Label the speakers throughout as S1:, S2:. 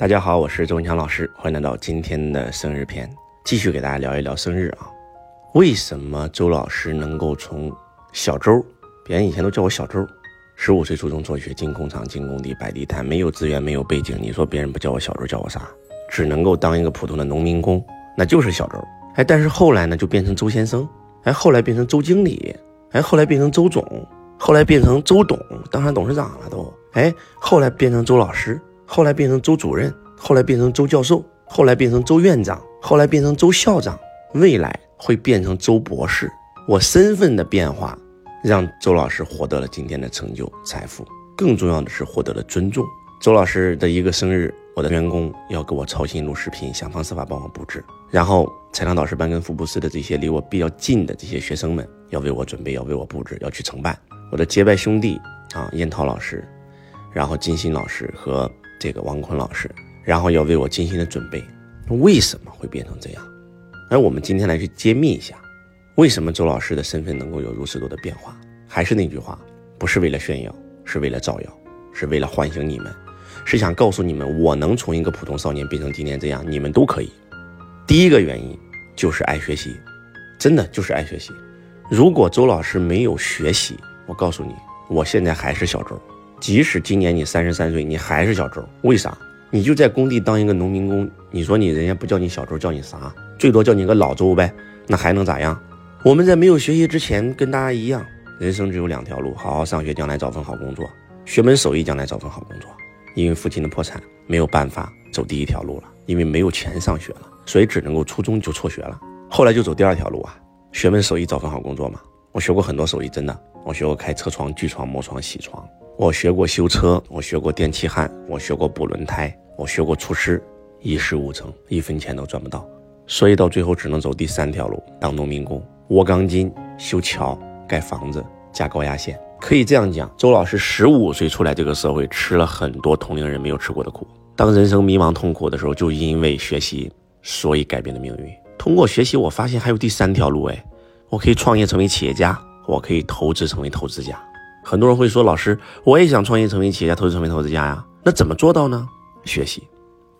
S1: 大家好，我是周文强老师，欢迎来到今天的生日篇，继续给大家聊一聊生日啊。为什么周老师能够从小周，别人以前都叫我小周，十五岁初中辍学，进工厂、进工地、摆地摊，没有资源，没有背景，你说别人不叫我小周，叫我啥？只能够当一个普通的农民工，那就是小周。哎，但是后来呢，就变成周先生，哎，后来变成周经理，哎，后来变成周总，后来变成周董，当上董事长了都，哎，后来变成周老师。后来变成周主任，后来变成周教授，后来变成周院长，后来变成周校长，未来会变成周博士。我身份的变化，让周老师获得了今天的成就、财富，更重要的是获得了尊重。周老师的一个生日，我的员工要给我操心录视频，想方设法帮我布置。然后财商导师班跟福布斯的这些离我比较近的这些学生们，要为我准备，要为我布置，要去承办。我的结拜兄弟啊，燕涛老师，然后金鑫老师和。这个王坤老师，然后要为我精心的准备，为什么会变成这样？而我们今天来去揭秘一下，为什么周老师的身份能够有如此多的变化？还是那句话，不是为了炫耀，是为了造谣，是为了唤醒你们，是想告诉你们，我能从一个普通少年变成今天这样，你们都可以。第一个原因就是爱学习，真的就是爱学习。如果周老师没有学习，我告诉你，我现在还是小周。即使今年你三十三岁，你还是小周，为啥？你就在工地当一个农民工，你说你人家不叫你小周，叫你啥？最多叫你个老周呗，那还能咋样？我们在没有学习之前，跟大家一样，人生只有两条路：好好上学，将来找份好工作；学门手艺，将来找份好工作。因为父亲的破产，没有办法走第一条路了，因为没有钱上学了，所以只能够初中就辍学了。后来就走第二条路啊，学门手艺，找份好工作嘛。我学过很多手艺，真的，我学过开车窗、锯窗、磨窗、铣窗。我学过修车，我学过电气焊，我学过补轮胎，我学过厨师，一事无成，一分钱都赚不到，所以到最后只能走第三条路，当农民工，挖钢筋、修桥、盖房子、加高压线。可以这样讲，周老师十五岁出来这个社会，吃了很多同龄人没有吃过的苦。当人生迷茫痛苦的时候，就因为学习，所以改变了命运。通过学习，我发现还有第三条路，哎，我可以创业成为企业家，我可以投资成为投资家。很多人会说：“老师，我也想创业成为企业家，投资成为投资家呀。那怎么做到呢？学习，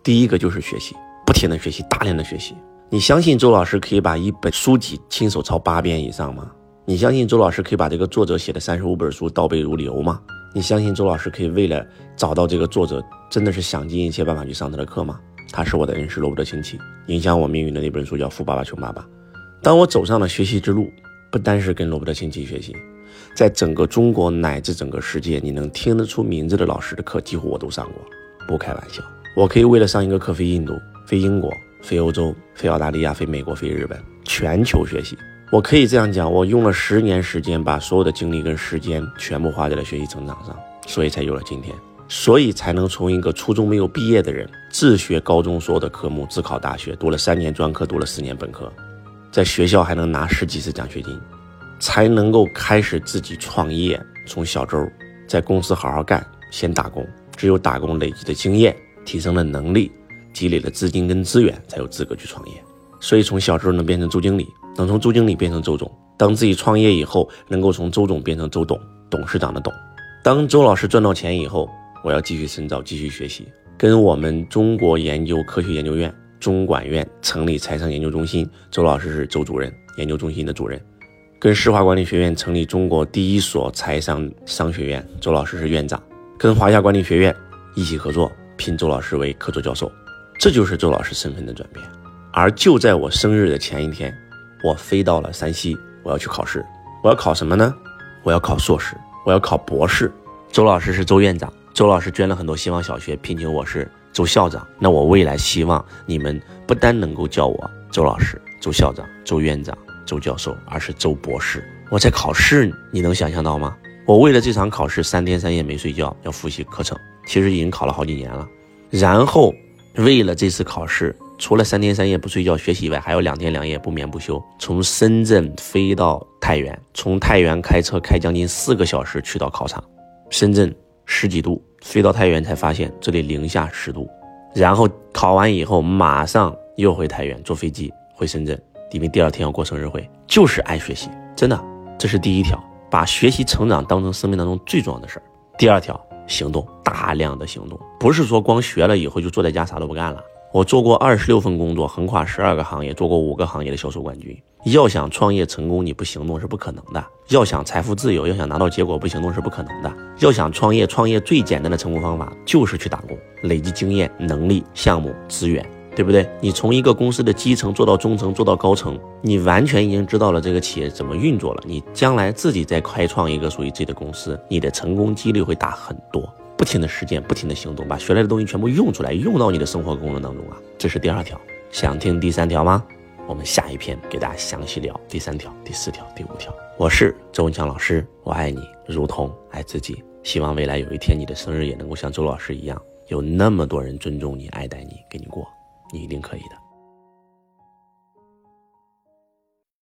S1: 第一个就是学习，不停的学习，大量的学习。你相信周老师可以把一本书籍亲手抄八遍以上吗？你相信周老师可以把这个作者写的三十五本书倒背如流吗？你相信周老师可以为了找到这个作者，真的是想尽一切办法去上他的课吗？他是我的恩师，罗伯特清崎，影响我命运的那本书叫《富爸爸穷爸爸》。当我走上了学习之路，不单是跟罗伯特清崎学习。在整个中国乃至整个世界，你能听得出名字的老师的课，几乎我都上过，不开玩笑。我可以为了上一个课飞印度、飞英国、飞欧洲、飞澳大利亚、飞美国、飞日本，全球学习。我可以这样讲，我用了十年时间，把所有的精力跟时间全部花在了学习成长上，所以才有了今天，所以才能从一个初中没有毕业的人，自学高中所有的科目，自考大学，读了三年专科，读了四年本科，在学校还能拿十几次奖学金。才能够开始自己创业，从小周在公司好好干，先打工。只有打工累积的经验，提升了能力，积累了资金跟资源，才有资格去创业。所以从小周能变成周经理，能从周经理变成周总。当自己创业以后，能够从周总变成周董，董事长的董。当周老师赚到钱以后，我要继续深造，继续学习，跟我们中国研究科学研究院中管院成立财商研究中心。周老师是周主任，研究中心的主任。跟世华管理学院成立中国第一所财商商学院，周老师是院长。跟华夏管理学院一起合作，聘周老师为客座教授。这就是周老师身份的转变。而就在我生日的前一天，我飞到了山西，我要去考试。我要考什么呢？我要考硕士，我要考博士。周老师是周院长，周老师捐了很多希望小学，聘请我是周校长。那我未来希望你们不单能够叫我周老师、周校长、周院长。周教授，而是周博士。我在考试，你能想象到吗？我为了这场考试，三天三夜没睡觉，要复习课程。其实已经考了好几年了。然后为了这次考试，除了三天三夜不睡觉学习以外，还有两天两夜不眠不休，从深圳飞到太原，从太原开车开将近四个小时去到考场。深圳十几度，飞到太原才发现这里零下十度。然后考完以后，马上又回太原，坐飞机回深圳。因为第二天要过生日会，就是爱学习，真的，这是第一条，把学习成长当成生命当中最重要的事儿。第二条，行动，大量的行动，不是说光学了以后就坐在家啥都不干了。我做过二十六份工作，横跨十二个行业，做过五个行业的销售冠军。要想创业成功，你不行动是不可能的；要想财富自由，要想拿到结果，不行动是不可能的。要想创业，创业最简单的成功方法就是去打工，累积经验、能力、项目、资源，对不对？你从一个公司的基层做到中层，做到高层，你完全已经知道了这个企业怎么运作了。你将来自己再开创一个属于自己的公司，你的成功几率会大很多。不停的实践，不停的行动，把学来的东西全部用出来，用到你的生活工作当中啊！这是第二条，想听第三条吗？我们下一篇给大家详细聊第三条、第四条、第五条。我是周文强老师，我爱你如同爱自己，希望未来有一天你的生日也能够像周老师一样，有那么多人尊重你、爱戴你、给你过，你一定可以的。